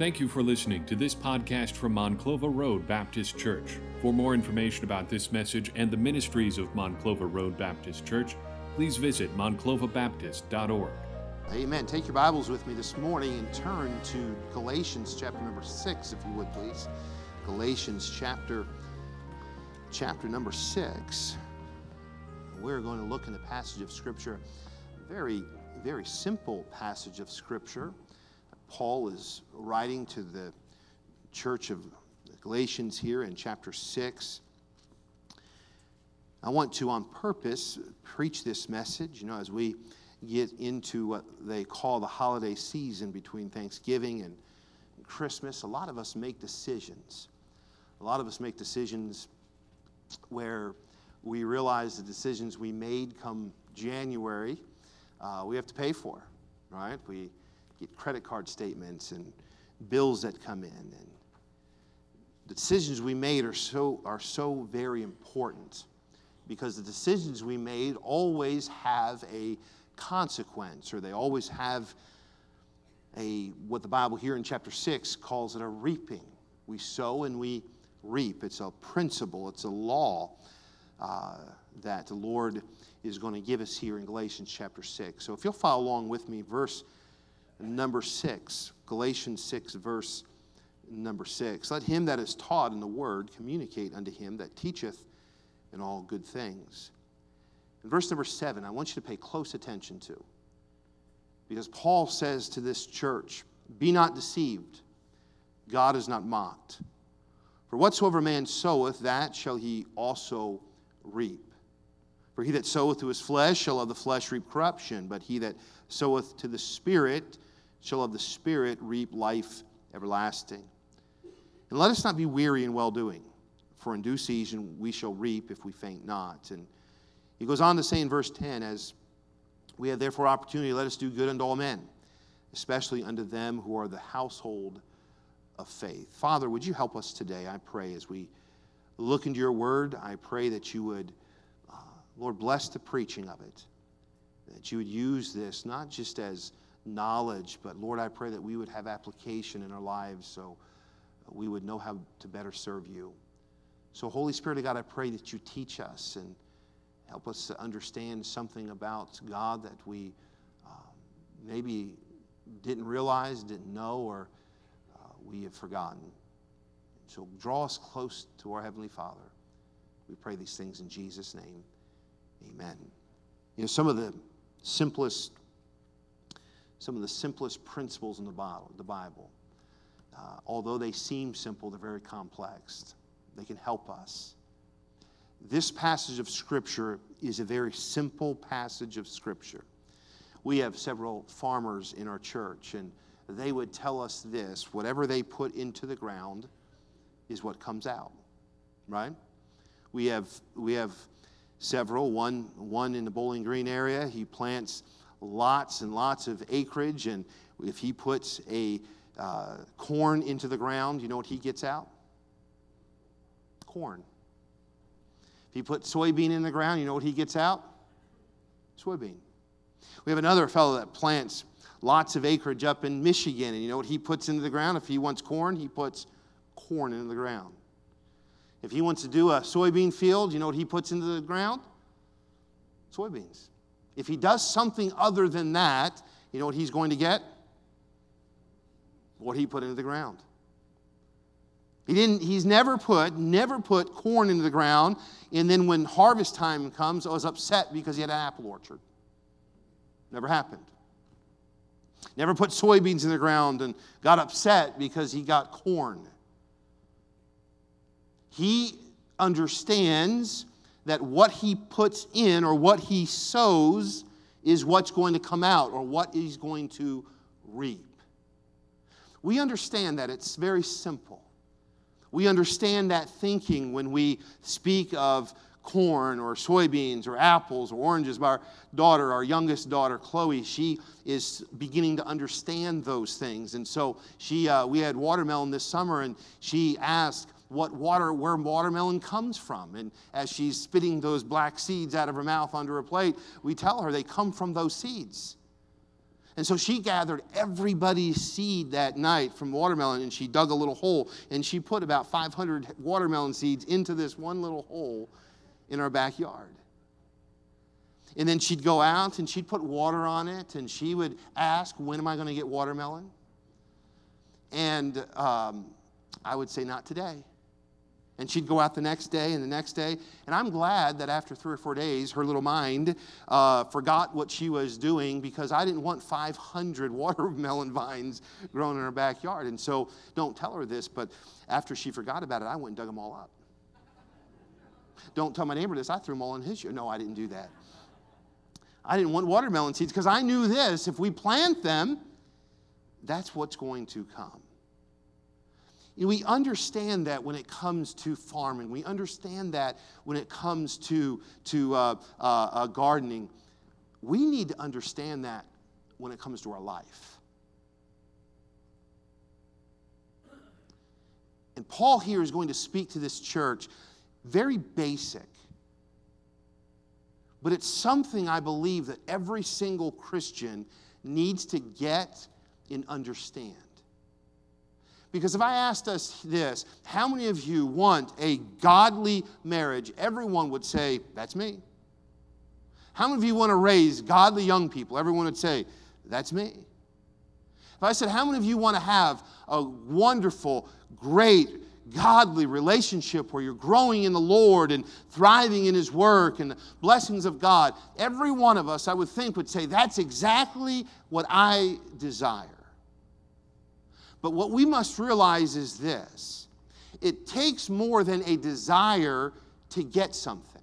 Thank you for listening to this podcast from Monclova Road Baptist Church. For more information about this message and the ministries of Monclova Road Baptist Church, please visit monclovabaptist.org. Amen. Take your Bibles with me this morning and turn to Galatians chapter number 6 if you would please. Galatians chapter chapter number 6. We're going to look in a passage of scripture, very very simple passage of scripture. Paul is writing to the church of Galatians here in chapter 6. I want to, on purpose, preach this message. You know, as we get into what they call the holiday season between Thanksgiving and Christmas, a lot of us make decisions. A lot of us make decisions where we realize the decisions we made come January, uh, we have to pay for, right? We get credit card statements and bills that come in. And the decisions we made are so, are so very important because the decisions we made always have a consequence or they always have a what the bible here in chapter 6 calls it a reaping we sow and we reap it's a principle it's a law uh, that the lord is going to give us here in galatians chapter 6 so if you'll follow along with me verse number 6 galatians 6 verse number 6 let him that is taught in the word communicate unto him that teacheth in all good things in verse number seven, I want you to pay close attention to. Because Paul says to this church, Be not deceived, God is not mocked. For whatsoever man soweth, that shall he also reap. For he that soweth to his flesh shall of the flesh reap corruption, but he that soweth to the Spirit shall of the Spirit reap life everlasting. And let us not be weary in well doing, for in due season we shall reap if we faint not. And he goes on to say in verse 10 as we have therefore opportunity, let us do good unto all men, especially unto them who are the household of faith. Father, would you help us today, I pray, as we look into your word? I pray that you would, uh, Lord, bless the preaching of it, that you would use this not just as knowledge, but Lord, I pray that we would have application in our lives so we would know how to better serve you. So, Holy Spirit of God, I pray that you teach us and Help us to understand something about God that we uh, maybe didn't realize, didn't know, or uh, we have forgotten. So draw us close to our Heavenly Father. We pray these things in Jesus' name. Amen. You know, some of the simplest, some of the simplest principles in the Bible, the Bible uh, although they seem simple, they're very complex. They can help us. This passage of Scripture is a very simple passage of Scripture. We have several farmers in our church, and they would tell us this whatever they put into the ground is what comes out, right? We have, we have several, one, one in the Bowling Green area. He plants lots and lots of acreage, and if he puts a uh, corn into the ground, you know what he gets out? Corn. If he put soybean in the ground, you know what he gets out? Soybean. We have another fellow that plants lots of acreage up in Michigan, and you know what he puts into the ground? If he wants corn, he puts corn into the ground. If he wants to do a soybean field, you know what he puts into the ground? Soybeans. If he does something other than that, you know what he's going to get? What he put into the ground. He didn't, he's never put, never put corn into the ground, and then when harvest time comes, I was upset because he had an apple orchard. Never happened. Never put soybeans in the ground and got upset because he got corn. He understands that what he puts in or what he sows is what's going to come out or what he's going to reap. We understand that it's very simple. We understand that thinking when we speak of corn or soybeans or apples or oranges. Our daughter, our youngest daughter, Chloe, she is beginning to understand those things. And so she, uh, we had watermelon this summer, and she asked what water, where watermelon comes from. And as she's spitting those black seeds out of her mouth onto her plate, we tell her they come from those seeds. And so she gathered everybody's seed that night from watermelon and she dug a little hole and she put about 500 watermelon seeds into this one little hole in our backyard. And then she'd go out and she'd put water on it and she would ask, When am I going to get watermelon? And um, I would say, Not today. And she'd go out the next day and the next day. And I'm glad that after three or four days, her little mind uh, forgot what she was doing because I didn't want 500 watermelon vines growing in her backyard. And so don't tell her this, but after she forgot about it, I went and dug them all up. Don't tell my neighbor this, I threw them all in his yard. No, I didn't do that. I didn't want watermelon seeds because I knew this if we plant them, that's what's going to come. We understand that when it comes to farming. We understand that when it comes to, to uh, uh, uh, gardening. We need to understand that when it comes to our life. And Paul here is going to speak to this church very basic. But it's something I believe that every single Christian needs to get and understand. Because if I asked us this, how many of you want a godly marriage? Everyone would say, That's me. How many of you want to raise godly young people? Everyone would say, That's me. If I said, How many of you want to have a wonderful, great, godly relationship where you're growing in the Lord and thriving in His work and the blessings of God? Every one of us, I would think, would say, That's exactly what I desire. But what we must realize is this it takes more than a desire to get something.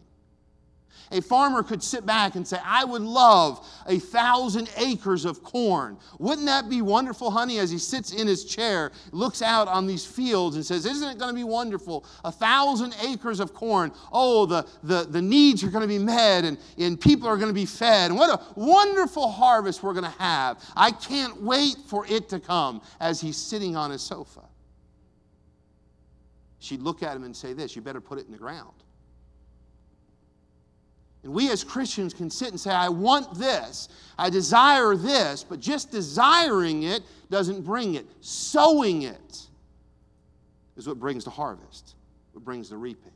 A farmer could sit back and say, I would love a thousand acres of corn. Wouldn't that be wonderful, honey? As he sits in his chair, looks out on these fields and says, Isn't it going to be wonderful? A thousand acres of corn. Oh, the, the, the needs are going to be met and, and people are going to be fed. And what a wonderful harvest we're going to have. I can't wait for it to come as he's sitting on his sofa. She'd look at him and say, This, you better put it in the ground. And we as Christians can sit and say, I want this, I desire this, but just desiring it doesn't bring it. Sowing it is what brings the harvest, what brings the reaping.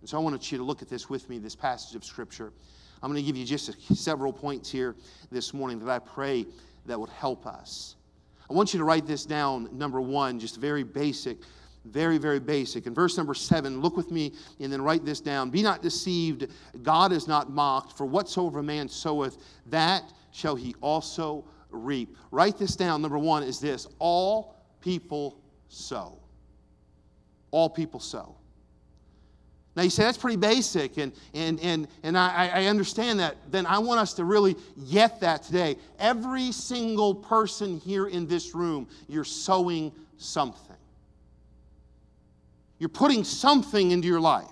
And so I want you to look at this with me, this passage of Scripture. I'm going to give you just a, several points here this morning that I pray that would help us. I want you to write this down, number one, just very basic very, very basic. In verse number seven, look with me and then write this down. Be not deceived, God is not mocked, for whatsoever man soweth, that shall he also reap. Write this down. Number one is this all people sow. All people sow. Now you say that's pretty basic, and, and, and, and I, I understand that. Then I want us to really get that today. Every single person here in this room, you're sowing something. You're putting something into your life.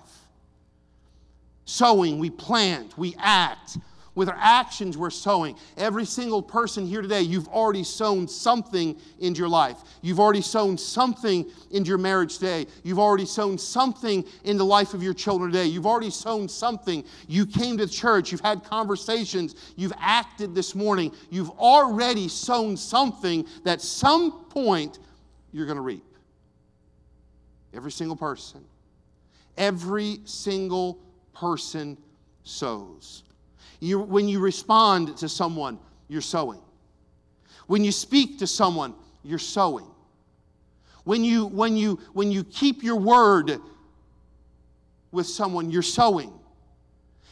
Sowing, we plant, we act. With our actions, we're sowing. Every single person here today, you've already sown something into your life. You've already sown something into your marriage today. You've already sown something in the life of your children today. You've already sown something. You came to church, you've had conversations, you've acted this morning. You've already sown something that some point you're going to reap. Every single person. Every single person sows. You, when you respond to someone, you're sowing. When you speak to someone, you're sowing. When you, when you, when you keep your word with someone, you're sowing.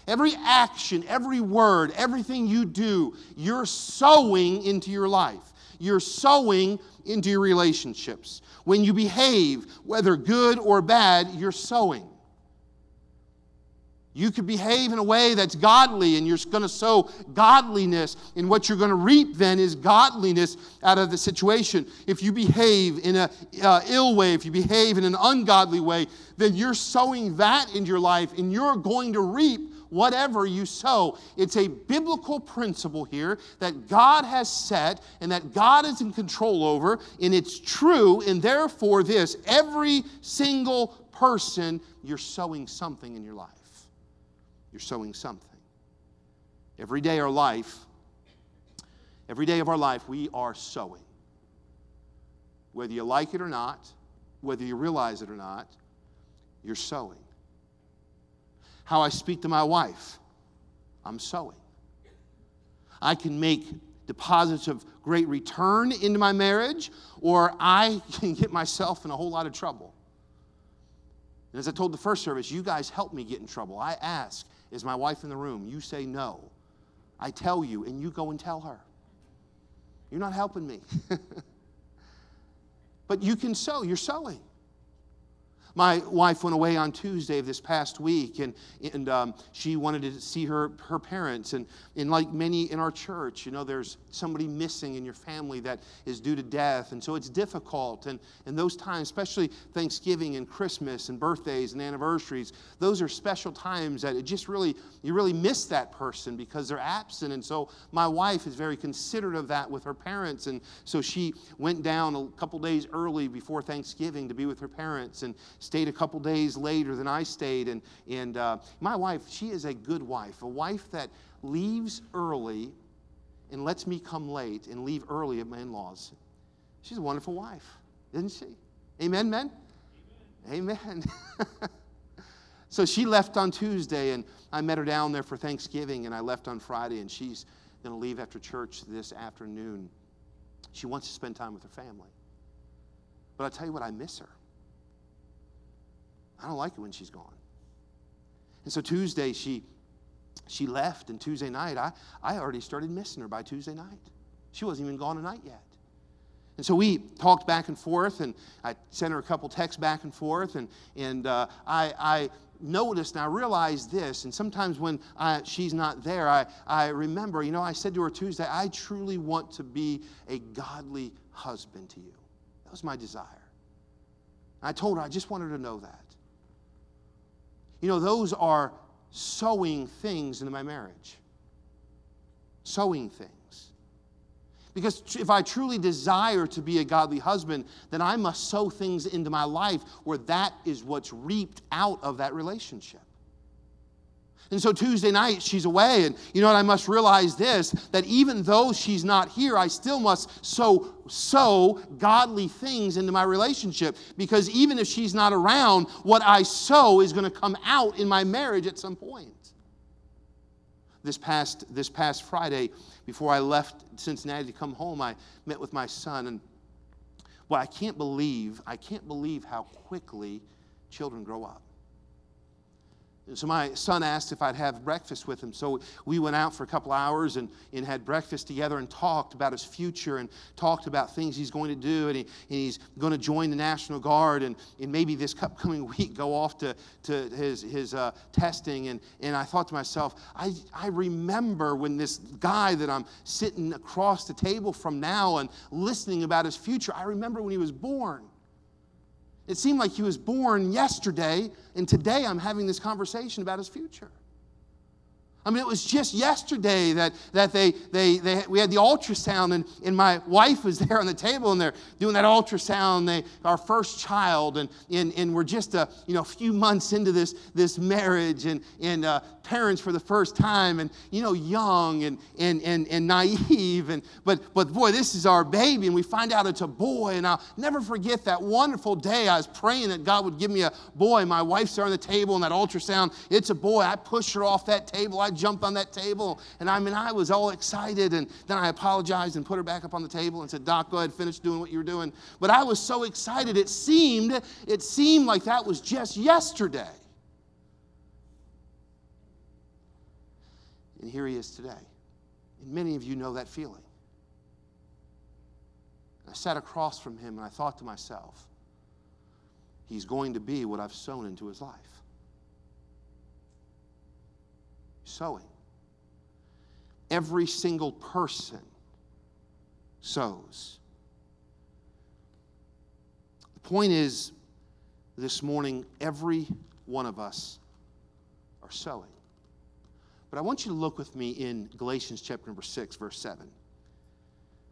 Every action, every word, everything you do, you're sowing into your life. You're sowing into your relationships. When you behave, whether good or bad, you're sowing. You could behave in a way that's godly, and you're going to sow godliness. And what you're going to reap then is godliness out of the situation. If you behave in an uh, ill way, if you behave in an ungodly way, then you're sowing that in your life, and you're going to reap whatever you sow. It's a biblical principle here that God has set and that God is in control over, and it's true, and therefore, this every single person, you're sowing something in your life. You're sowing something. Every day, our life, Every day of our life, we are sowing. Whether you like it or not, whether you realize it or not, you're sowing. How I speak to my wife, I'm sowing. I can make deposits of great return into my marriage, or I can get myself in a whole lot of trouble. And as I told the first service, you guys help me get in trouble. I ask, is my wife in the room? You say no. I tell you, and you go and tell her. You're not helping me. but you can sow, you're sowing. My wife went away on Tuesday of this past week, and, and um, she wanted to see her, her parents. And, and like many in our church, you know, there's somebody missing in your family that is due to death. And so it's difficult. And, and those times, especially Thanksgiving and Christmas and birthdays and anniversaries, those are special times that it just really, you really miss that person because they're absent. And so my wife is very considerate of that with her parents. And so she went down a couple days early before Thanksgiving to be with her parents. And stayed a couple days later than I stayed. And, and uh, my wife, she is a good wife, a wife that leaves early and lets me come late and leave early at my in laws. She's a wonderful wife, isn't she? Amen, men? Amen. Amen. so she left on Tuesday, and I met her down there for Thanksgiving, and I left on Friday, and she's going to leave after church this afternoon. She wants to spend time with her family. But I tell you what, I miss her. I don't like it when she's gone. And so Tuesday, she, she left, and Tuesday night, I, I already started missing her by Tuesday night. She wasn't even gone tonight yet. And so we talked back and forth, and I sent her a couple texts back and forth, and, and uh, I, I noticed and I realized this, and sometimes when I, she's not there, I, I remember, you know, I said to her Tuesday, I truly want to be a godly husband to you. That was my desire. I told her I just wanted her to know that. You know, those are sowing things into my marriage. Sowing things. Because if I truly desire to be a godly husband, then I must sow things into my life where that is what's reaped out of that relationship. And so Tuesday night, she's away. And you know what? I must realize this that even though she's not here, I still must sow, sow godly things into my relationship. Because even if she's not around, what I sow is going to come out in my marriage at some point. This past, this past Friday, before I left Cincinnati to come home, I met with my son. And well, I can't believe, I can't believe how quickly children grow up. So my son asked if I'd have breakfast with him. So we went out for a couple hours and, and had breakfast together and talked about his future and talked about things he's going to do. And, he, and he's going to join the National Guard and, and maybe this upcoming week go off to, to his, his uh, testing. And, and I thought to myself, I, I remember when this guy that I'm sitting across the table from now and listening about his future, I remember when he was born. It seemed like he was born yesterday, and today I'm having this conversation about his future. I mean, it was just yesterday that, that they, they, they, we had the ultrasound, and, and my wife was there on the table, and they're doing that ultrasound, they, our first child, and, and, and we're just a you know, few months into this, this marriage, and, and uh, parents for the first time, and, you know, young and, and, and, and naive, and, but, but boy, this is our baby, and we find out it's a boy, and I'll never forget that wonderful day I was praying that God would give me a boy. My wife's there on the table, and that ultrasound, it's a boy. I push her off that table, I jumped on that table. And I mean, I was all excited. And then I apologized and put her back up on the table and said, Doc, go ahead, finish doing what you were doing. But I was so excited. It seemed, it seemed like that was just yesterday. And here he is today. And many of you know that feeling. I sat across from him and I thought to myself, he's going to be what I've sown into his life. Sowing. Every single person sows. The point is, this morning, every one of us are sowing. But I want you to look with me in Galatians chapter number 6, verse 7.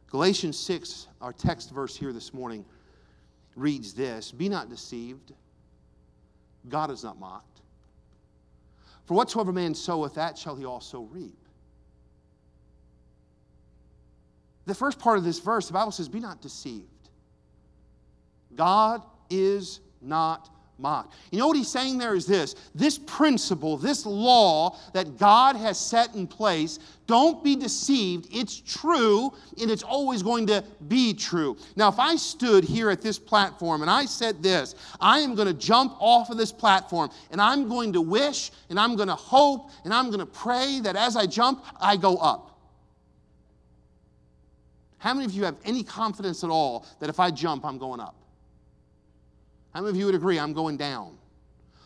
Galatians 6, our text verse here this morning, reads this Be not deceived, God is not mocked. For whatsoever man soweth, that shall he also reap. the first part of this verse, the Bible says, Be not deceived. God is not mocked. You know what he's saying there is this this principle, this law that God has set in place, don't be deceived. It's true and it's always going to be true. Now, if I stood here at this platform and I said this, I am going to jump off of this platform and I'm going to wish and I'm going to hope and I'm going to pray that as I jump, I go up. How many of you have any confidence at all that if I jump, I'm going up? How many of you would agree I'm going down?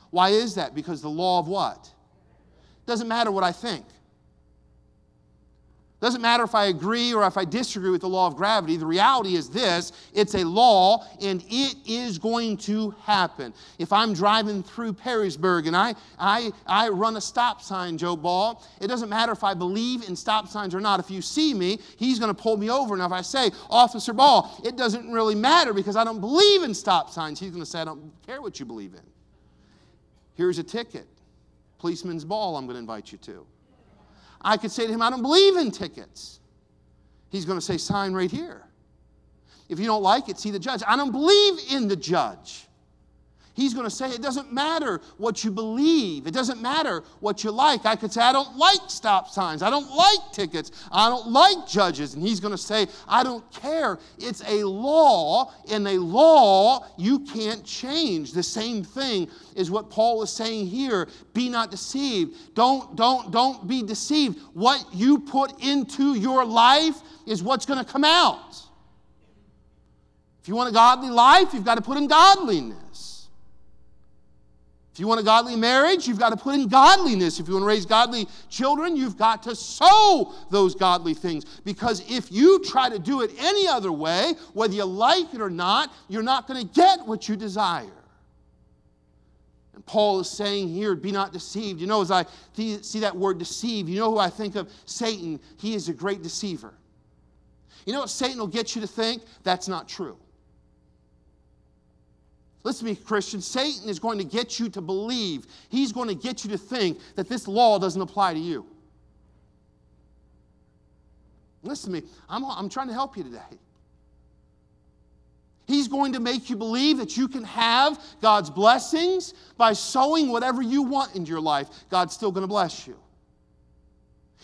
Why is that? Because the law of what? Doesn't matter what I think. Doesn't matter if I agree or if I disagree with the law of gravity. The reality is this it's a law and it is going to happen. If I'm driving through Perrysburg and I, I, I run a stop sign, Joe Ball, it doesn't matter if I believe in stop signs or not. If you see me, he's going to pull me over. Now, if I say, Officer Ball, it doesn't really matter because I don't believe in stop signs, he's going to say, I don't care what you believe in. Here's a ticket. Policeman's Ball, I'm going to invite you to. I could say to him, I don't believe in tickets. He's going to say, sign right here. If you don't like it, see the judge. I don't believe in the judge. He's going to say, It doesn't matter what you believe. It doesn't matter what you like. I could say, I don't like stop signs. I don't like tickets. I don't like judges. And he's going to say, I don't care. It's a law, and a law you can't change. The same thing is what Paul is saying here. Be not deceived. Don't, don't, don't be deceived. What you put into your life is what's going to come out. If you want a godly life, you've got to put in godliness. If you want a godly marriage, you've got to put in godliness. If you want to raise godly children, you've got to sow those godly things. Because if you try to do it any other way, whether you like it or not, you're not going to get what you desire. And Paul is saying here, be not deceived. You know, as I see that word deceive, you know who I think of? Satan. He is a great deceiver. You know what Satan will get you to think? That's not true. Listen to me, Christian. Satan is going to get you to believe, he's going to get you to think that this law doesn't apply to you. Listen to me. I'm, I'm trying to help you today. He's going to make you believe that you can have God's blessings by sowing whatever you want into your life. God's still going to bless you.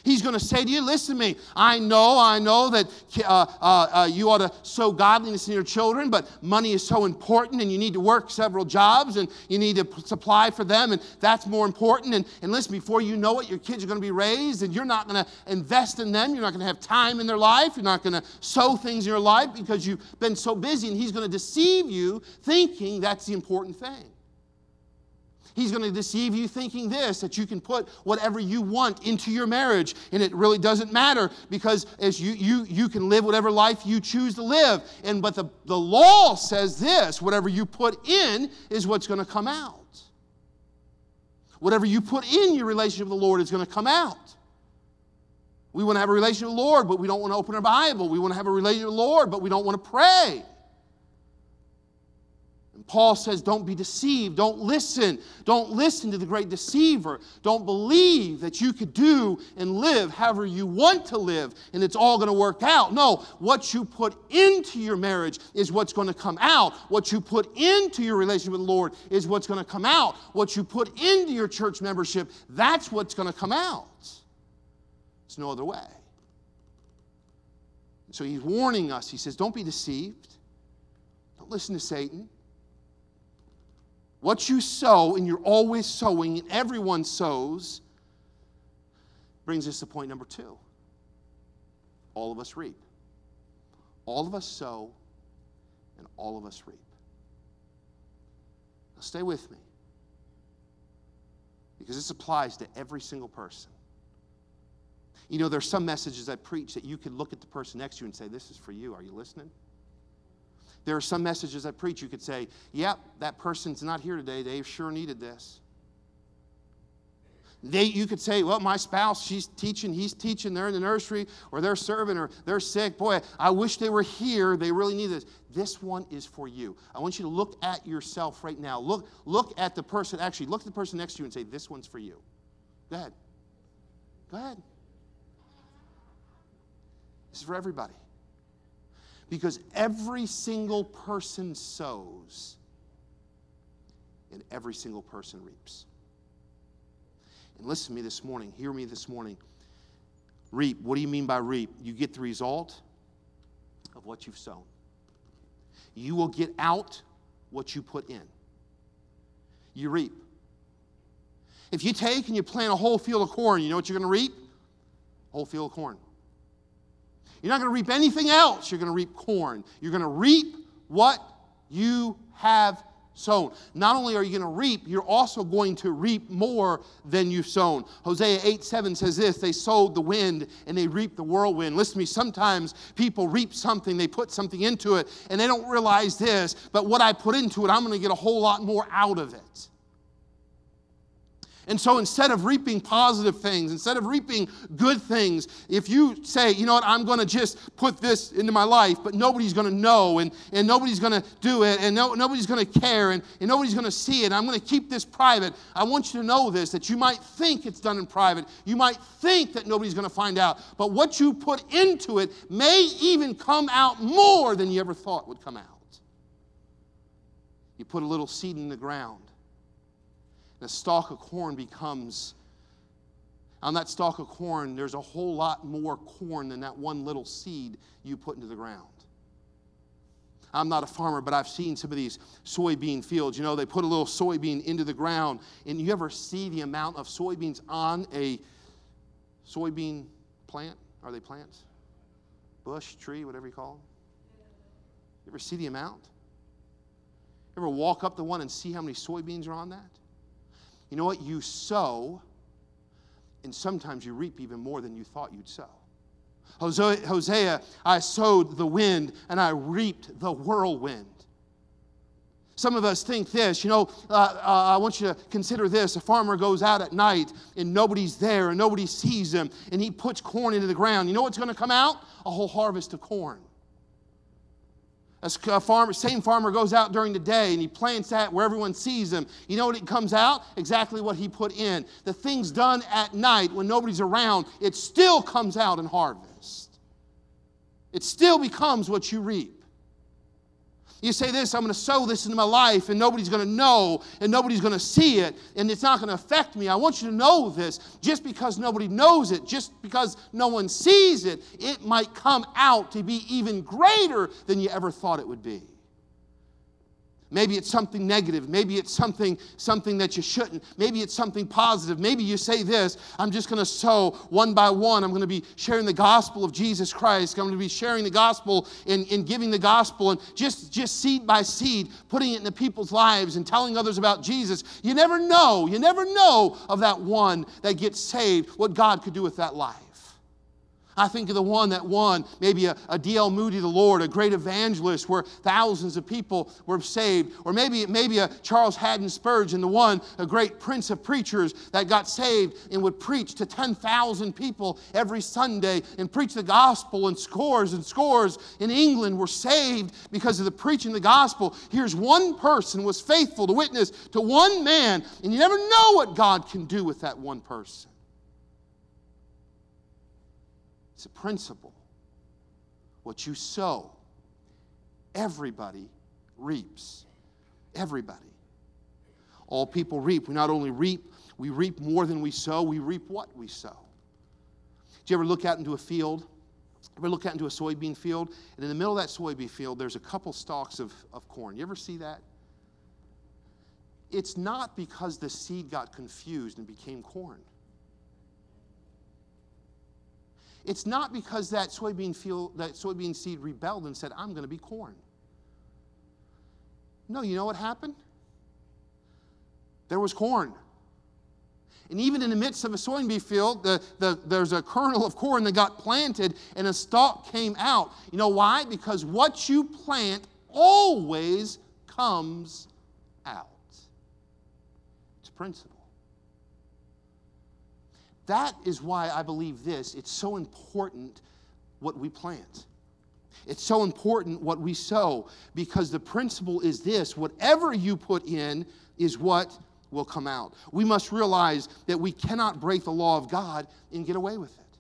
He's going to say to you, listen to me. I know, I know that uh, uh, uh, you ought to sow godliness in your children, but money is so important and you need to work several jobs and you need to supply for them, and that's more important. And, and listen, before you know it, your kids are going to be raised and you're not going to invest in them. You're not going to have time in their life. You're not going to sow things in your life because you've been so busy, and He's going to deceive you thinking that's the important thing. He's going to deceive you thinking this that you can put whatever you want into your marriage and it really doesn't matter because as you you you can live whatever life you choose to live. And but the, the law says this, whatever you put in is what's going to come out. Whatever you put in your relationship with the Lord is going to come out. We want to have a relationship with the Lord, but we don't want to open our Bible. We want to have a relationship with the Lord, but we don't want to pray. Paul says, Don't be deceived. Don't listen. Don't listen to the great deceiver. Don't believe that you could do and live however you want to live and it's all going to work out. No, what you put into your marriage is what's going to come out. What you put into your relationship with the Lord is what's going to come out. What you put into your church membership, that's what's going to come out. It's no other way. So he's warning us. He says, Don't be deceived. Don't listen to Satan. What you sow, and you're always sowing, and everyone sows, brings us to point number two. All of us reap. All of us sow, and all of us reap. Now, stay with me. Because this applies to every single person. You know, there's some messages I preach that you can look at the person next to you and say, This is for you. Are you listening? There are some messages I preach you could say, yep, that person's not here today. They sure needed this. They, you could say, well, my spouse, she's teaching, he's teaching, they're in the nursery, or they're serving, or they're sick. Boy, I wish they were here. They really need this. This one is for you. I want you to look at yourself right now. Look, look at the person, actually, look at the person next to you and say, this one's for you. Go ahead. Go ahead. This is for everybody. Because every single person sows and every single person reaps. And listen to me this morning, hear me this morning. Reap, what do you mean by reap? You get the result of what you've sown. You will get out what you put in. You reap. If you take and you plant a whole field of corn, you know what you're going to reap? A whole field of corn. You're not going to reap anything else. You're going to reap corn. You're going to reap what you have sown. Not only are you going to reap, you're also going to reap more than you've sown. Hosea 8 7 says this they sowed the wind and they reaped the whirlwind. Listen to me, sometimes people reap something, they put something into it, and they don't realize this, but what I put into it, I'm going to get a whole lot more out of it. And so instead of reaping positive things, instead of reaping good things, if you say, you know what, I'm going to just put this into my life, but nobody's going to know and, and nobody's going to do it and no, nobody's going to care and, and nobody's going to see it, I'm going to keep this private. I want you to know this that you might think it's done in private. You might think that nobody's going to find out. But what you put into it may even come out more than you ever thought would come out. You put a little seed in the ground the stalk of corn becomes on that stalk of corn, there's a whole lot more corn than that one little seed you put into the ground. I'm not a farmer, but I've seen some of these soybean fields. You know, they put a little soybean into the ground, and you ever see the amount of soybeans on a soybean plant? Are they plants? Bush, tree, whatever you call them? You ever see the amount? You ever walk up to one and see how many soybeans are on that? You know what? You sow, and sometimes you reap even more than you thought you'd sow. Hosea, I sowed the wind and I reaped the whirlwind. Some of us think this, you know, uh, uh, I want you to consider this. A farmer goes out at night and nobody's there and nobody sees him and he puts corn into the ground. You know what's going to come out? A whole harvest of corn. A farmer, same farmer goes out during the day and he plants that where everyone sees him. You know what it comes out? Exactly what he put in. The things done at night when nobody's around, it still comes out in harvest. It still becomes what you reap. You say this, I'm going to sow this into my life and nobody's going to know and nobody's going to see it and it's not going to affect me. I want you to know this. Just because nobody knows it, just because no one sees it, it might come out to be even greater than you ever thought it would be. Maybe it's something negative. Maybe it's something, something that you shouldn't. Maybe it's something positive. Maybe you say this I'm just going to sow one by one. I'm going to be sharing the gospel of Jesus Christ. I'm going to be sharing the gospel and, and giving the gospel and just, just seed by seed, putting it into people's lives and telling others about Jesus. You never know. You never know of that one that gets saved, what God could do with that life. I think of the one that won, maybe a a D.L. Moody, the Lord, a great evangelist where thousands of people were saved. Or maybe, maybe a Charles Haddon Spurgeon, the one, a great prince of preachers that got saved and would preach to 10,000 people every Sunday and preach the gospel, and scores and scores in England were saved because of the preaching of the gospel. Here's one person was faithful to witness to one man, and you never know what God can do with that one person. It's a principle. What you sow, everybody reaps. Everybody. All people reap. We not only reap, we reap more than we sow, we reap what we sow. Do you ever look out into a field? Ever look out into a soybean field? And in the middle of that soybean field, there's a couple stalks of, of corn. You ever see that? It's not because the seed got confused and became corn. It's not because that soybean, field, that soybean seed rebelled and said, I'm going to be corn. No, you know what happened? There was corn. And even in the midst of a soybean field, the, the, there's a kernel of corn that got planted and a stalk came out. You know why? Because what you plant always comes out. It's principle. That is why I believe this. It's so important what we plant. It's so important what we sow because the principle is this whatever you put in is what will come out. We must realize that we cannot break the law of God and get away with it.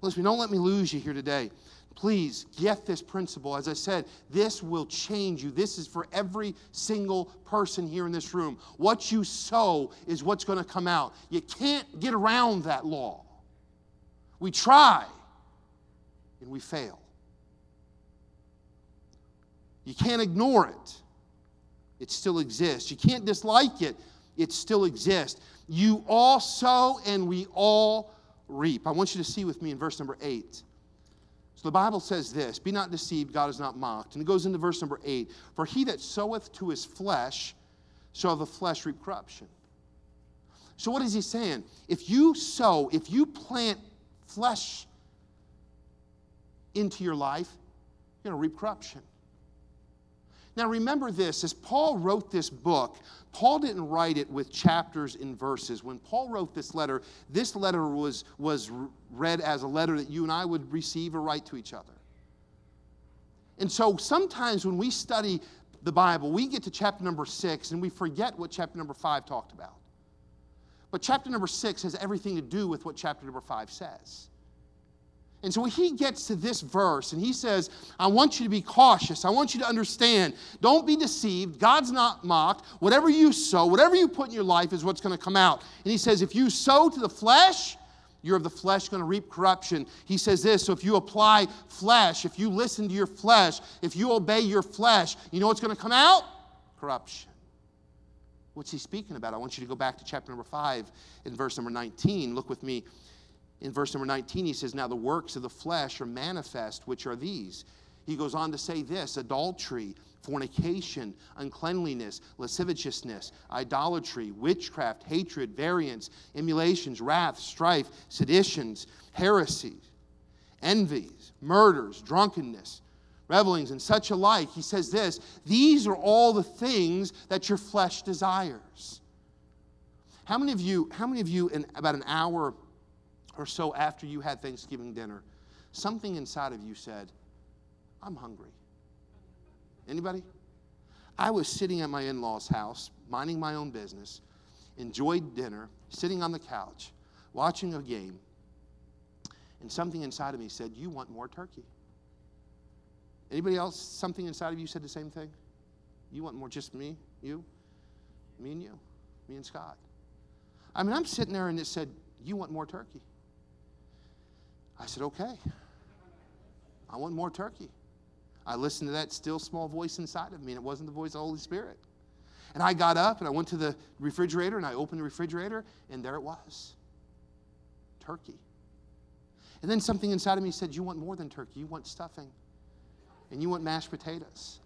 Listen, don't let me lose you here today. Please get this principle. As I said, this will change you. This is for every single person here in this room. What you sow is what's going to come out. You can't get around that law. We try and we fail. You can't ignore it, it still exists. You can't dislike it, it still exists. You all sow and we all reap. I want you to see with me in verse number eight. So the Bible says this Be not deceived, God is not mocked. And it goes into verse number eight For he that soweth to his flesh shall the flesh reap corruption. So what is he saying? If you sow, if you plant flesh into your life, you're going to reap corruption. Now, remember this as Paul wrote this book, Paul didn't write it with chapters and verses. When Paul wrote this letter, this letter was, was read as a letter that you and I would receive or write to each other. And so sometimes when we study the Bible, we get to chapter number six and we forget what chapter number five talked about. But chapter number six has everything to do with what chapter number five says. And so he gets to this verse and he says, I want you to be cautious. I want you to understand. Don't be deceived. God's not mocked. Whatever you sow, whatever you put in your life is what's going to come out. And he says, if you sow to the flesh, you're of the flesh going to reap corruption. He says this so if you apply flesh, if you listen to your flesh, if you obey your flesh, you know what's going to come out? Corruption. What's he speaking about? I want you to go back to chapter number 5 in verse number 19. Look with me in verse number 19, he says, Now the works of the flesh are manifest, which are these. He goes on to say this adultery, fornication, uncleanliness, lasciviousness, idolatry, witchcraft, hatred, variance, emulations, wrath, strife, seditions, heresies, envies, murders, drunkenness, revelings, and such alike. He says this these are all the things that your flesh desires. How many of you, how many of you in about an hour or so after you had Thanksgiving dinner, something inside of you said, I'm hungry. Anybody? I was sitting at my in law's house, minding my own business, enjoyed dinner, sitting on the couch, watching a game, and something inside of me said, You want more turkey. Anybody else, something inside of you said the same thing? You want more, just me, you, me and you, me and Scott. I mean, I'm sitting there and it said, You want more turkey. I said, okay. I want more turkey. I listened to that still small voice inside of me, and it wasn't the voice of the Holy Spirit. And I got up and I went to the refrigerator and I opened the refrigerator, and there it was turkey. And then something inside of me said, You want more than turkey. You want stuffing, and you want mashed potatoes.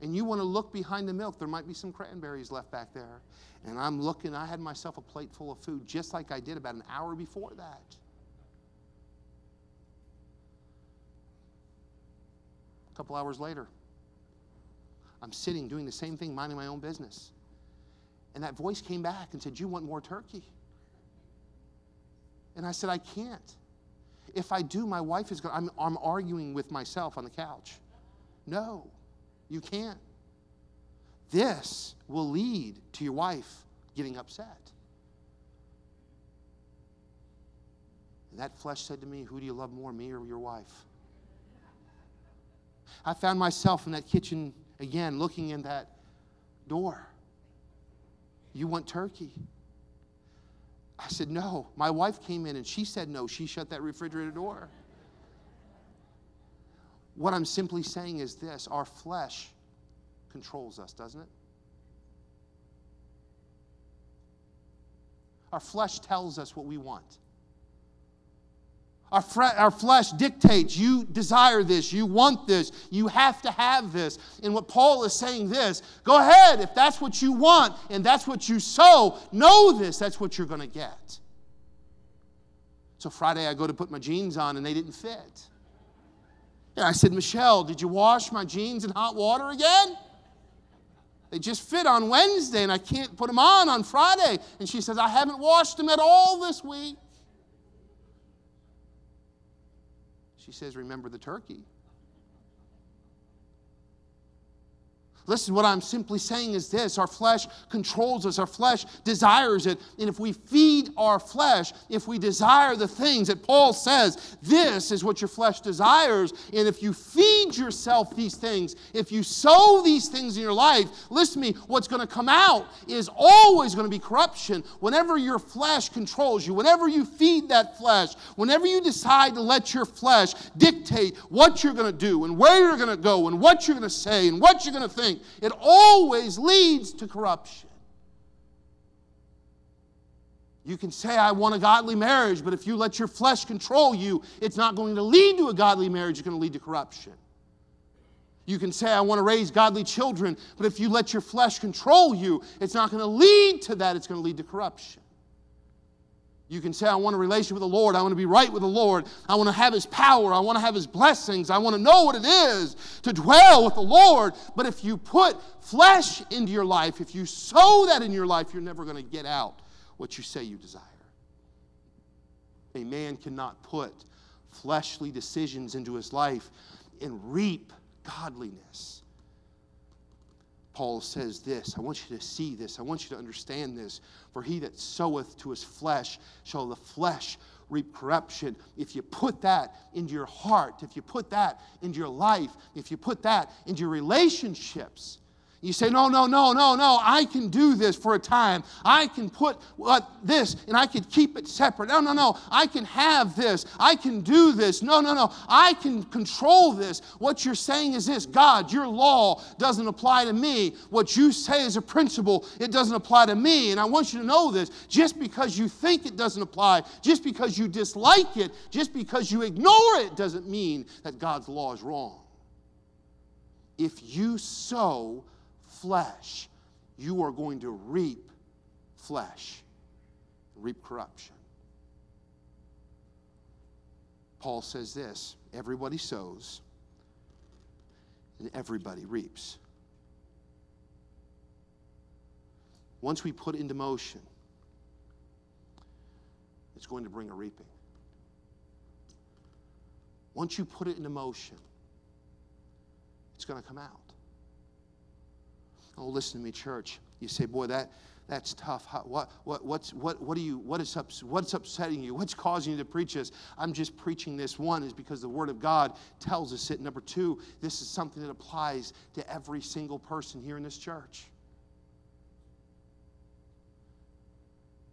And you want to look behind the milk. There might be some cranberries left back there. And I'm looking, I had myself a plate full of food just like I did about an hour before that. A couple hours later, I'm sitting doing the same thing, minding my own business. And that voice came back and said, You want more turkey? And I said, I can't. If I do, my wife is going I'm, I'm arguing with myself on the couch. No, you can't. This will lead to your wife getting upset. And that flesh said to me, Who do you love more, me or your wife? I found myself in that kitchen again, looking in that door. You want turkey? I said, No. My wife came in and she said no. She shut that refrigerator door. What I'm simply saying is this our flesh controls us, doesn't it? Our flesh tells us what we want. Our, fre- our flesh dictates you desire this, you want this, you have to have this. And what Paul is saying this go ahead, if that's what you want and that's what you sow, know this, that's what you're going to get. So Friday I go to put my jeans on and they didn't fit. And I said, Michelle, did you wash my jeans in hot water again? They just fit on Wednesday and I can't put them on on Friday. And she says, I haven't washed them at all this week. She says, Remember the turkey. Listen, what I'm simply saying is this our flesh controls us, our flesh desires it. And if we feed our flesh, if we desire the things that Paul says, this is what your flesh desires. And if you feed yourself these things, if you sow these things in your life, listen to me, what's going to come out is always going to be corruption. Whenever your flesh controls you, whenever you feed that flesh, whenever you decide to let your flesh dictate what you're going to do and where you're going to go and what you're going to say and what you're going to think, think. It always leads to corruption. You can say, I want a godly marriage, but if you let your flesh control you, it's not going to lead to a godly marriage, it's going to lead to corruption. You can say, I want to raise godly children, but if you let your flesh control you, it's not going to lead to that, it's going to lead to corruption. You can say, I want a relationship with the Lord. I want to be right with the Lord. I want to have His power. I want to have His blessings. I want to know what it is to dwell with the Lord. But if you put flesh into your life, if you sow that in your life, you're never going to get out what you say you desire. A man cannot put fleshly decisions into his life and reap godliness. Paul says this. I want you to see this. I want you to understand this. For he that soweth to his flesh shall the flesh reap corruption. If you put that into your heart, if you put that into your life, if you put that into your relationships, you say, no, no, no, no, no, I can do this for a time. I can put this and I can keep it separate. No, no, no, I can have this. I can do this. No, no, no, I can control this. What you're saying is this God, your law doesn't apply to me. What you say is a principle, it doesn't apply to me. And I want you to know this just because you think it doesn't apply, just because you dislike it, just because you ignore it, doesn't mean that God's law is wrong. If you sow flesh, you are going to reap flesh, reap corruption. Paul says this everybody sows and everybody reaps. Once we put into motion, it's going to bring a reaping. Once you put it into motion, it's going to come out. Oh, listen to me, church. You say, boy, that, that's tough. How, what, what, what's, what, what, are you, what is ups, what's upsetting you? What's causing you to preach this? I'm just preaching this. One is because the Word of God tells us it. Number two, this is something that applies to every single person here in this church.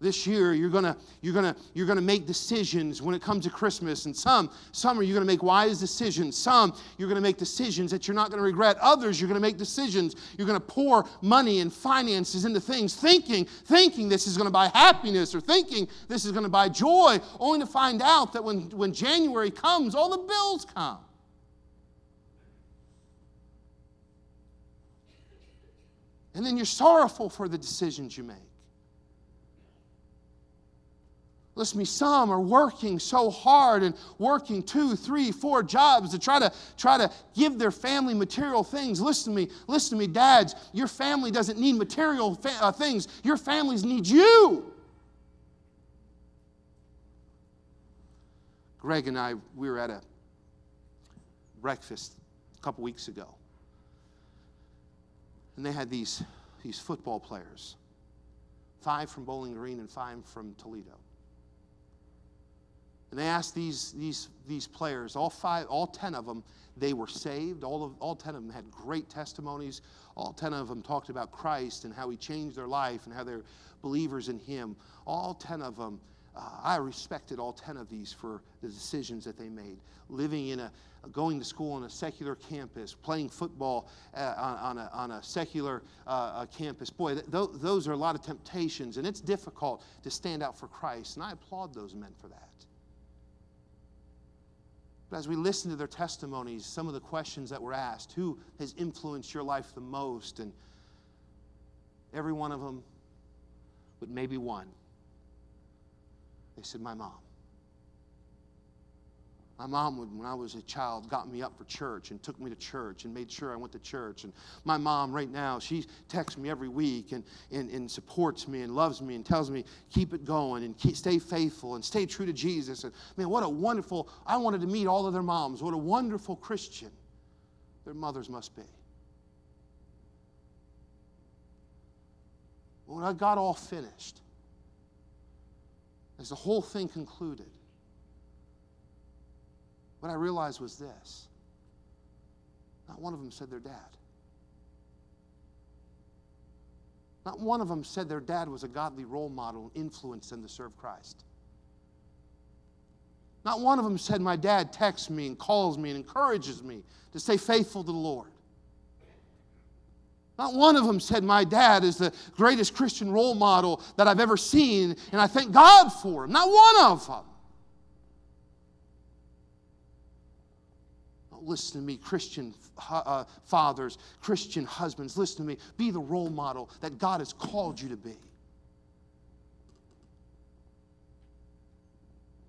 This year you're gonna you're gonna you're gonna make decisions when it comes to christmas. And some some are you're gonna make wise decisions. Some you're gonna make decisions that you're not gonna regret. Others you're gonna make decisions. You're gonna pour money and finances into things thinking thinking this is gonna buy happiness or thinking this is gonna buy joy only to find out that when when january comes all the bills come. And then you're sorrowful for the decisions you make Listen to me, some are working so hard and working two, three, four jobs to try to try to give their family material things. Listen to me, listen to me, dads. Your family doesn't need material fa- uh, things. Your families need you. Greg and I, we were at a breakfast a couple weeks ago, and they had these these football players, five from Bowling Green and five from Toledo. And they asked these, these, these players, all five, all 10 of them, they were saved. All, of, all 10 of them had great testimonies. All 10 of them talked about Christ and how he changed their life and how they're believers in him. All 10 of them, uh, I respected all 10 of these for the decisions that they made. Living in a, going to school on a secular campus, playing football uh, on, on, a, on a secular uh campus. Boy, th- th- those are a lot of temptations, and it's difficult to stand out for Christ. And I applaud those men for that. But as we listen to their testimonies, some of the questions that were asked who has influenced your life the most? And every one of them, but maybe one, they said, My mom. My mom, would, when I was a child, got me up for church and took me to church and made sure I went to church. And my mom, right now, she texts me every week and, and, and supports me and loves me and tells me, keep it going and keep, stay faithful and stay true to Jesus. And man, what a wonderful, I wanted to meet all of their moms. What a wonderful Christian their mothers must be. When I got all finished, as the whole thing concluded, what I realized was this not one of them said their dad. Not one of them said their dad was a godly role model and influenced them to serve Christ. Not one of them said, My dad texts me and calls me and encourages me to stay faithful to the Lord. Not one of them said, My dad is the greatest Christian role model that I've ever seen, and I thank God for him. Not one of them. Listen to me, Christian uh, fathers, Christian husbands, listen to me. Be the role model that God has called you to be.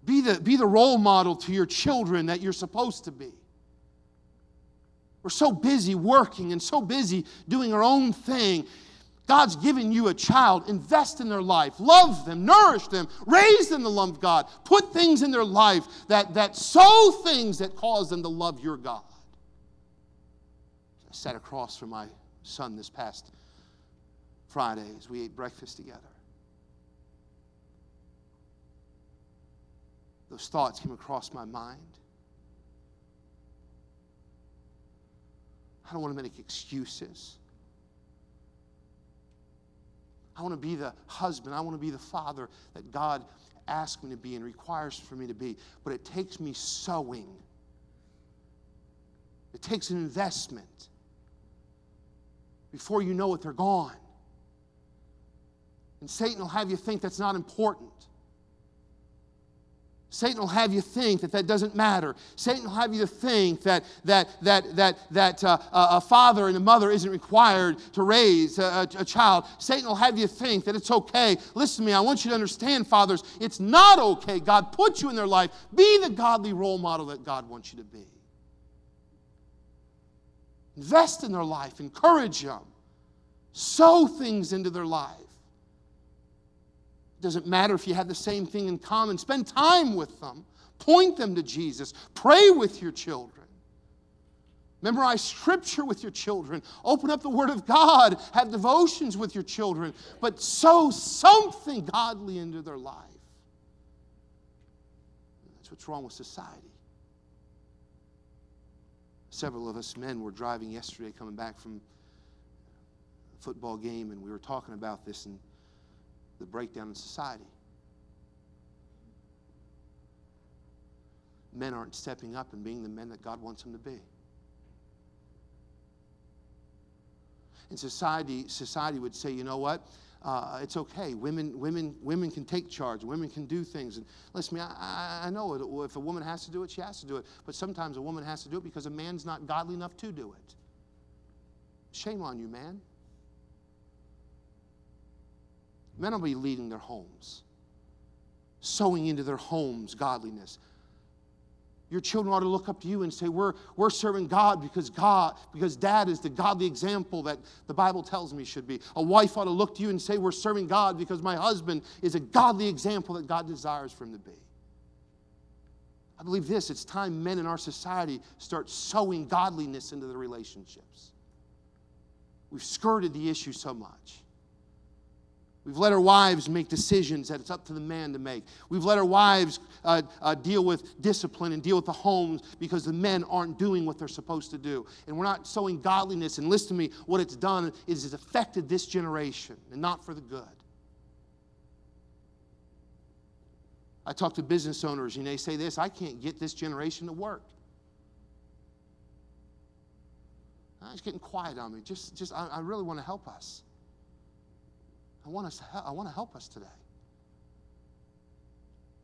Be the, be the role model to your children that you're supposed to be. We're so busy working and so busy doing our own thing. God's given you a child. Invest in their life. Love them. Nourish them. Raise them to love God. Put things in their life that, that sow things that cause them to love your God. I sat across from my son this past Friday as we ate breakfast together. Those thoughts came across my mind. I don't want to make excuses. I want to be the husband. I want to be the father that God asks me to be and requires for me to be. But it takes me sowing, it takes an investment. Before you know it, they're gone. And Satan will have you think that's not important. Satan will have you think that that doesn't matter. Satan will have you think that, that, that, that, that uh, a father and a mother isn't required to raise a, a, child. Satan will have you think that it's okay. Listen to me, I want you to understand, fathers, it's not okay. God put you in their life. Be the godly role model that God wants you to be. Invest in their life, encourage them, sow things into their life. Doesn't matter if you have the same thing in common. Spend time with them. Point them to Jesus. Pray with your children. Memorize scripture with your children. Open up the Word of God. Have devotions with your children. But sow something godly into their life. That's what's wrong with society. Several of us men were driving yesterday coming back from a football game, and we were talking about this. And the breakdown in society. Men aren't stepping up and being the men that God wants them to be. And society, society would say, you know what? Uh, it's okay. Women, women, women can take charge. Women can do things. And listen, I, I know it. if a woman has to do it, she has to do it. But sometimes a woman has to do it because a man's not godly enough to do it. Shame on you, man. Men will be leading their homes, sowing into their homes godliness. Your children ought to look up to you and say, We're, we're serving God because God, because dad is the godly example that the Bible tells me should be. A wife ought to look to you and say, We're serving God because my husband is a godly example that God desires for him to be. I believe this it's time men in our society start sowing godliness into the relationships. We've skirted the issue so much. We've let our wives make decisions that it's up to the man to make. We've let our wives uh, uh, deal with discipline and deal with the homes because the men aren't doing what they're supposed to do. And we're not sowing godliness. And listen to me, what it's done is it's affected this generation and not for the good. I talk to business owners and they say this I can't get this generation to work. It's getting quiet on me. Just, just I, I really want to help us. I want, us I want to help us today.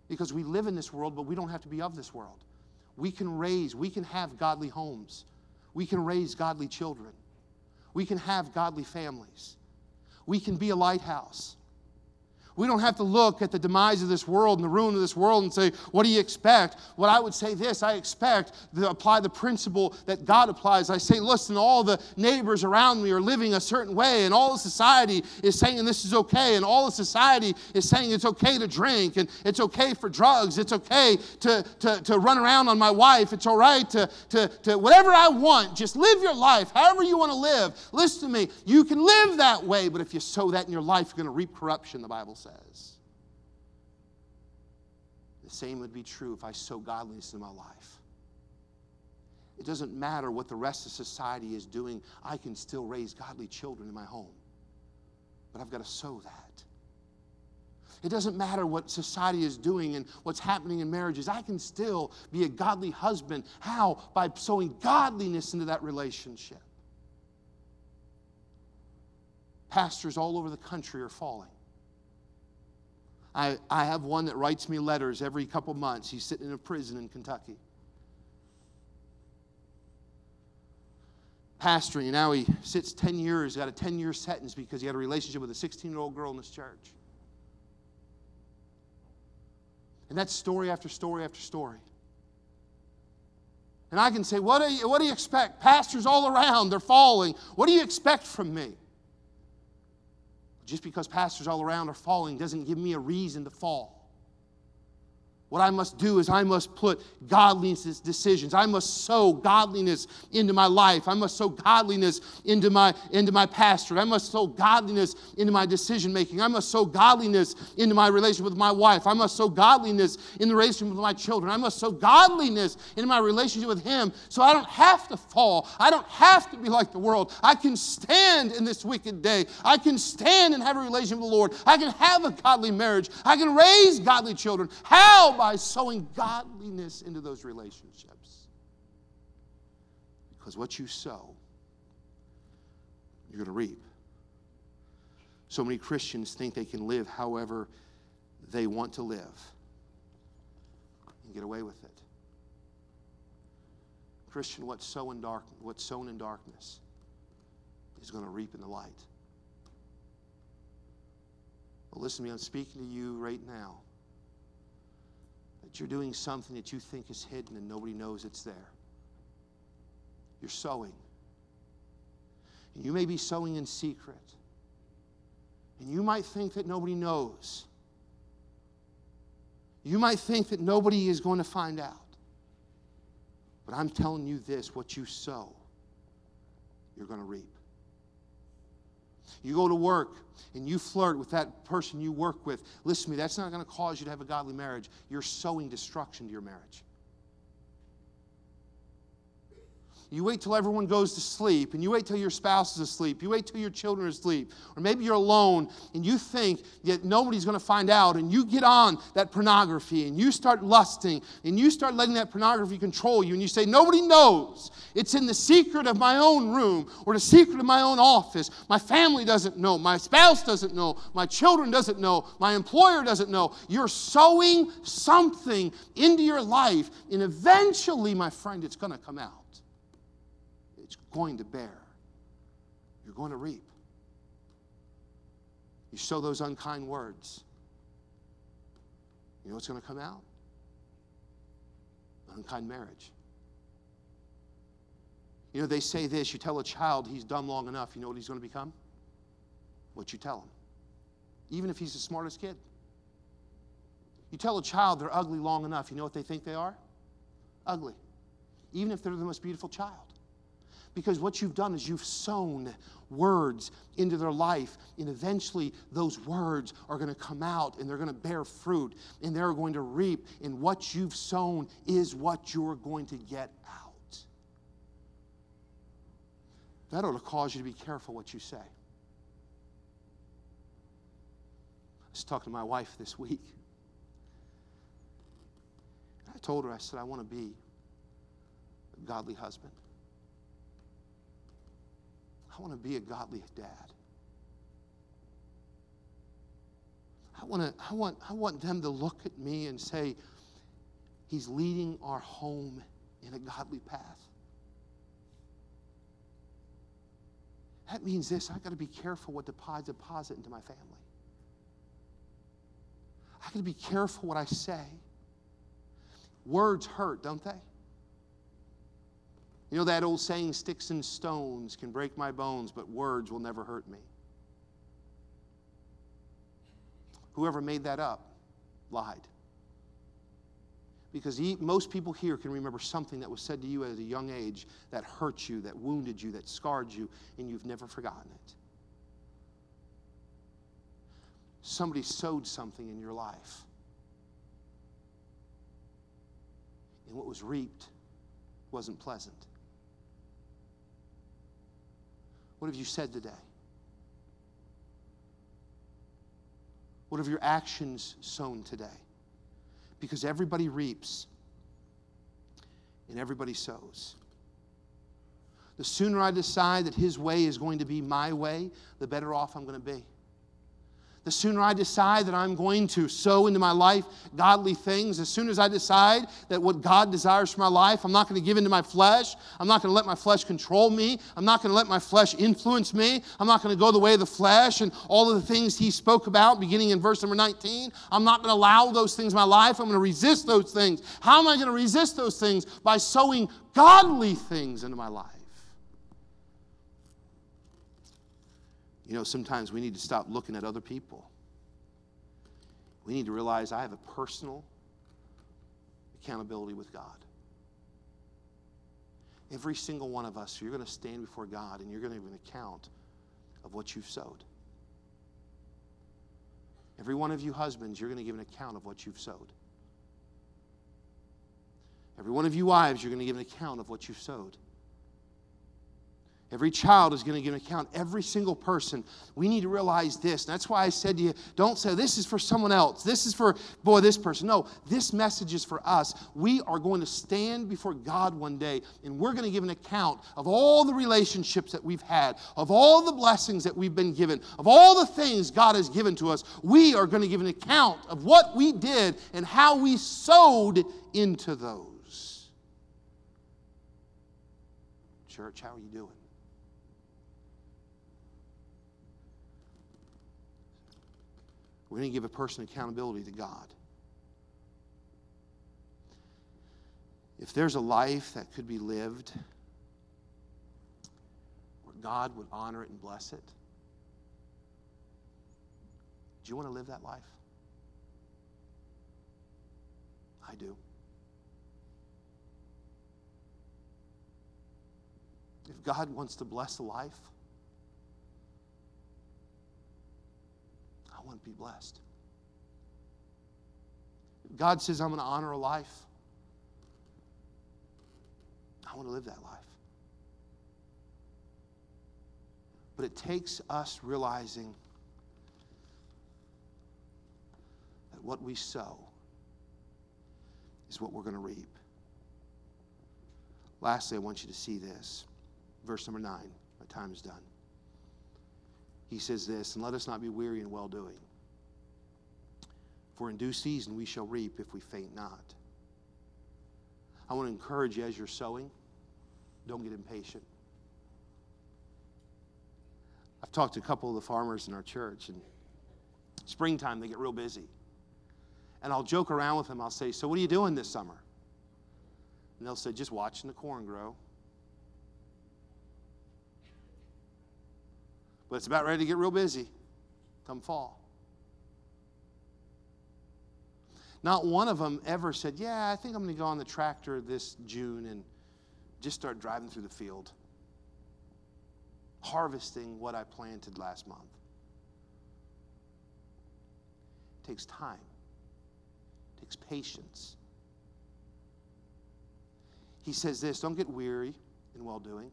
Because we live in this world, but we don't have to be of this world. We can raise, we can have godly homes. We can raise godly children. We can have godly families. We can be a lighthouse. We don't have to look at the demise of this world and the ruin of this world and say, What do you expect? What I would say this I expect to apply the principle that God applies. I say, Listen, all the neighbors around me are living a certain way, and all the society is saying this is okay, and all the society is saying it's okay to drink, and it's okay for drugs, it's okay to, to, to run around on my wife, it's all right to, to, to whatever I want. Just live your life however you want to live. Listen to me. You can live that way, but if you sow that in your life, you're going to reap corruption, the Bible says says. The same would be true if I sow godliness in my life. It doesn't matter what the rest of society is doing, I can still raise godly children in my home. But I've got to sow that. It doesn't matter what society is doing and what's happening in marriages. I can still be a godly husband. How? By sowing godliness into that relationship. Pastors all over the country are falling. I, I have one that writes me letters every couple months. He's sitting in a prison in Kentucky. Pastoring, now he sits 10 years, got a 10 year sentence because he had a relationship with a 16 year old girl in this church. And that's story after story after story. And I can say, what do you, what do you expect? Pastors all around, they're falling. What do you expect from me? Just because pastors all around are falling doesn't give me a reason to fall. What I must do is I must put godliness decisions. I must sow godliness into my life. I must sow godliness into my into my pastorate. I must sow godliness into my decision making. I must sow godliness into my relationship with my wife. I must sow godliness in the relationship with my children. I must sow godliness into my relationship with him so I don't have to fall. I don't have to be like the world. I can stand in this wicked day. I can stand and have a relationship with the Lord. I can have a godly marriage. I can raise godly children. How by sowing godliness into those relationships. Because what you sow, you're going to reap. So many Christians think they can live however they want to live and get away with it. Christian, what's sown in, dark, what's sown in darkness is going to reap in the light. Well, listen to me, I'm speaking to you right now that you're doing something that you think is hidden and nobody knows it's there. You're sowing. And you may be sowing in secret. And you might think that nobody knows. You might think that nobody is going to find out. But I'm telling you this what you sow, you're going to reap. You go to work and you flirt with that person you work with. Listen to me, that's not going to cause you to have a godly marriage. You're sowing destruction to your marriage. You wait till everyone goes to sleep, and you wait till your spouse is asleep. You wait till your children are asleep. Or maybe you're alone and you think that nobody's going to find out, and you get on that pornography and you start lusting and you start letting that pornography control you, and you say, Nobody knows. It's in the secret of my own room or the secret of my own office. My family doesn't know. My spouse doesn't know. My children doesn't know. My employer doesn't know. You're sowing something into your life, and eventually, my friend, it's going to come out going to bear. You're going to reap. You sow those unkind words. You know what's going to come out? An Unkind marriage. You know, they say this you tell a child he's dumb long enough, you know what he's going to become? What you tell him. Even if he's the smartest kid. You tell a child they're ugly long enough, you know what they think they are? Ugly. Even if they're the most beautiful child. Because what you've done is you've sown words into their life, and eventually those words are going to come out and they're going to bear fruit and they're going to reap. And what you've sown is what you're going to get out. That ought to cause you to be careful what you say. I was talking to my wife this week. I told her, I said, I want to be a godly husband. I want to be a godly dad. I want, to, I, want, I want them to look at me and say, He's leading our home in a godly path. That means this I've got to be careful what deposit deposit into my family. I've got to be careful what I say. Words hurt, don't they? You know that old saying, sticks and stones can break my bones, but words will never hurt me. Whoever made that up lied. Because he, most people here can remember something that was said to you at a young age that hurt you, that wounded you, that scarred you, and you've never forgotten it. Somebody sowed something in your life. And what was reaped wasn't pleasant. What have you said today? What have your actions sown today? Because everybody reaps and everybody sows. The sooner I decide that His way is going to be my way, the better off I'm going to be the sooner I decide that I'm going to sow into my life godly things, as soon as I decide that what God desires for my life, I'm not going to give into my flesh. I'm not going to let my flesh control me. I'm not going to let my flesh influence me. I'm not going to go the way of the flesh and all of the things he spoke about beginning in verse number 19. I'm not going to allow those things in my life. I'm going to resist those things. How am I going to resist those things? By sowing godly things into my life. You know, sometimes we need to stop looking at other people. We need to realize I have a personal accountability with God. Every single one of us, you're going to stand before God and you're going to give an account of what you've sowed. Every one of you husbands, you're going to give an account of what you've sowed. Every one of you wives, you're going to give an account of what you've sowed. Every child is going to give an account. Every single person. We need to realize this. That's why I said to you, don't say, this is for someone else. This is for, boy, this person. No, this message is for us. We are going to stand before God one day, and we're going to give an account of all the relationships that we've had, of all the blessings that we've been given, of all the things God has given to us. We are going to give an account of what we did and how we sowed into those. Church, how are you doing? We're going to give a person accountability to God. If there's a life that could be lived where God would honor it and bless it, do you want to live that life? I do. If God wants to bless a life, want to be blessed. God says, I'm going to honor a life. I want to live that life. But it takes us realizing that what we sow is what we're going to reap. Lastly, I want you to see this. Verse number nine. My time is done he says this, and let us not be weary in well doing. For in due season we shall reap if we faint not. I want to encourage you as you're sowing, don't get impatient. I've talked to a couple of the farmers in our church, and springtime they get real busy. And I'll joke around with them. I'll say, So, what are you doing this summer? And they'll say, Just watching the corn grow. But it's about ready to get real busy come fall. Not one of them ever said, Yeah, I think I'm going to go on the tractor this June and just start driving through the field, harvesting what I planted last month. It takes time, it takes patience. He says this don't get weary in well doing.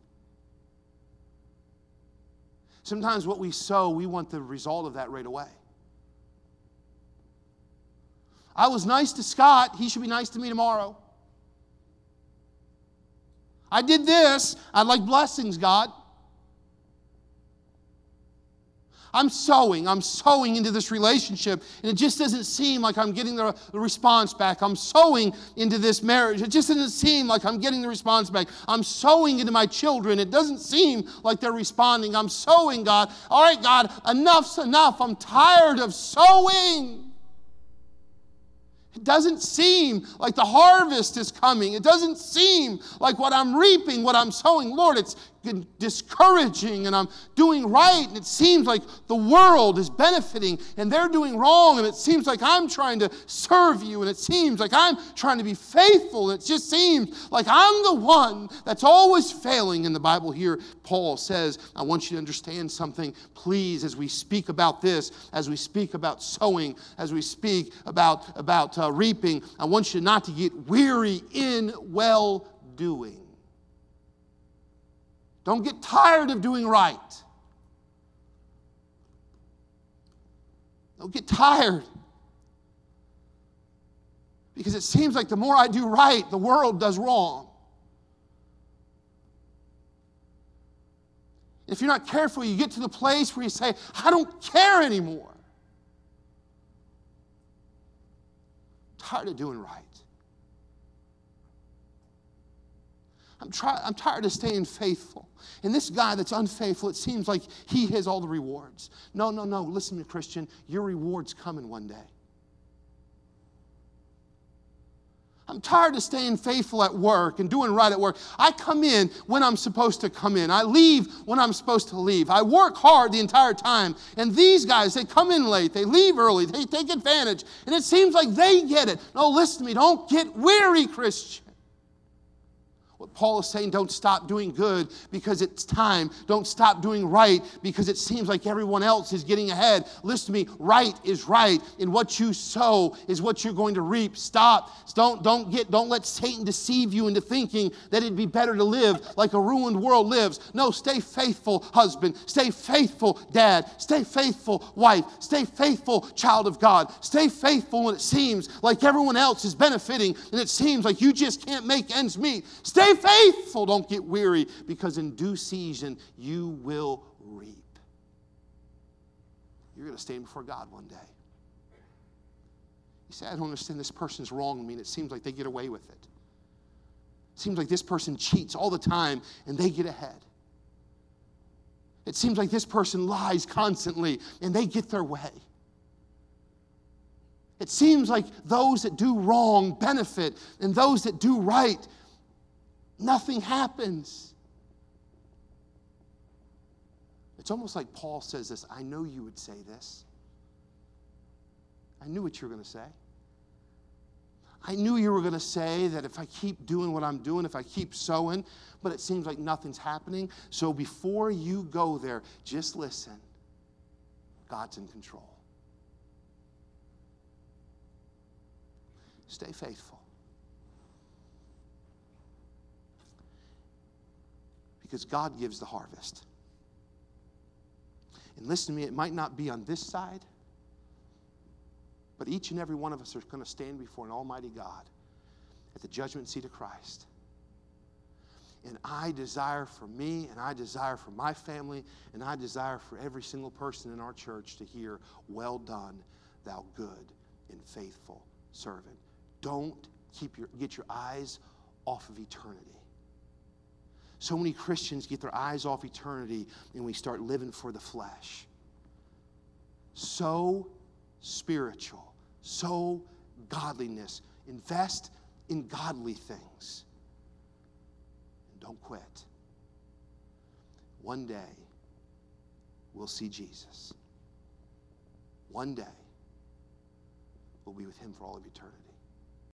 Sometimes what we sow, we want the result of that right away. I was nice to Scott, he should be nice to me tomorrow. I did this, I'd like blessings, God. I'm sowing, I'm sowing into this relationship, and it just doesn't seem like I'm getting the, response back. I'm sowing into this marriage. It just doesn't seem like I'm getting the response back. I'm sowing into my children. It doesn't seem like they're responding. I'm sowing, God. All right, God, enough's enough. I'm tired of sowing. It doesn't seem like the harvest is coming. It doesn't seem like what I'm reaping, what I'm sowing. Lord, it's discouraging and I'm doing right and it seems like the world is benefiting and they're doing wrong and it seems like I'm trying to serve you and it seems like I'm trying to be faithful and it just seems like I'm the one that's always failing. In the Bible here Paul says I want you to understand something. Please as we speak about this as we speak about sowing as we speak about about uh, reaping I want you not to get weary in well doing don't get tired of doing right. Don't get tired. Because it seems like the more I do right, the world does wrong. If you're not careful, you get to the place where you say, I don't care anymore. I'm tired of doing right. I'm, try, I'm tired of staying faithful. And this guy that's unfaithful, it seems like he has all the rewards. No, no, no. Listen to me, Christian. Your reward's coming one day. I'm tired of staying faithful at work and doing right at work. I come in when I'm supposed to come in. I leave when I'm supposed to leave. I work hard the entire time. And these guys, they come in late, they leave early, they take advantage. And it seems like they get it. No, listen to me. Don't get weary, Christian. What Paul is saying, don't stop doing good because it's time. Don't stop doing right because it seems like everyone else is getting ahead. Listen to me, right is right, and what you sow is what you're going to reap. Stop. Don't, don't get, don't let Satan deceive you into thinking that it'd be better to live like a ruined world lives. No, stay faithful, husband. Stay faithful, dad. Stay faithful, wife. Stay faithful, child of God. Stay faithful when it seems like everyone else is benefiting and it seems like you just can't make ends meet. Stay faithful. Don't get weary because in due season you will reap. You're going to stand before God one day. You say, I don't understand this person's wrong. I mean, it seems like they get away with it. It seems like this person cheats all the time and they get ahead. It seems like this person lies constantly and they get their way. It seems like those that do wrong benefit and those that do right nothing happens. It's almost like Paul says this I know you would say this. I knew what you were going to say. I knew you were going to say that if I keep doing what I'm doing, if I keep sowing, but it seems like nothing's happening. So before you go there, just listen. God's in control. Stay faithful. Because God gives the harvest. And listen to me, it might not be on this side, but each and every one of us are going to stand before an Almighty God at the judgment seat of Christ. And I desire for me, and I desire for my family, and I desire for every single person in our church to hear, Well done, thou good and faithful servant. Don't keep your, get your eyes off of eternity. So many Christians get their eyes off eternity and we start living for the flesh. Sow spiritual, sow godliness. Invest in godly things. And don't quit. One day, we'll see Jesus. One day, we'll be with him for all of eternity.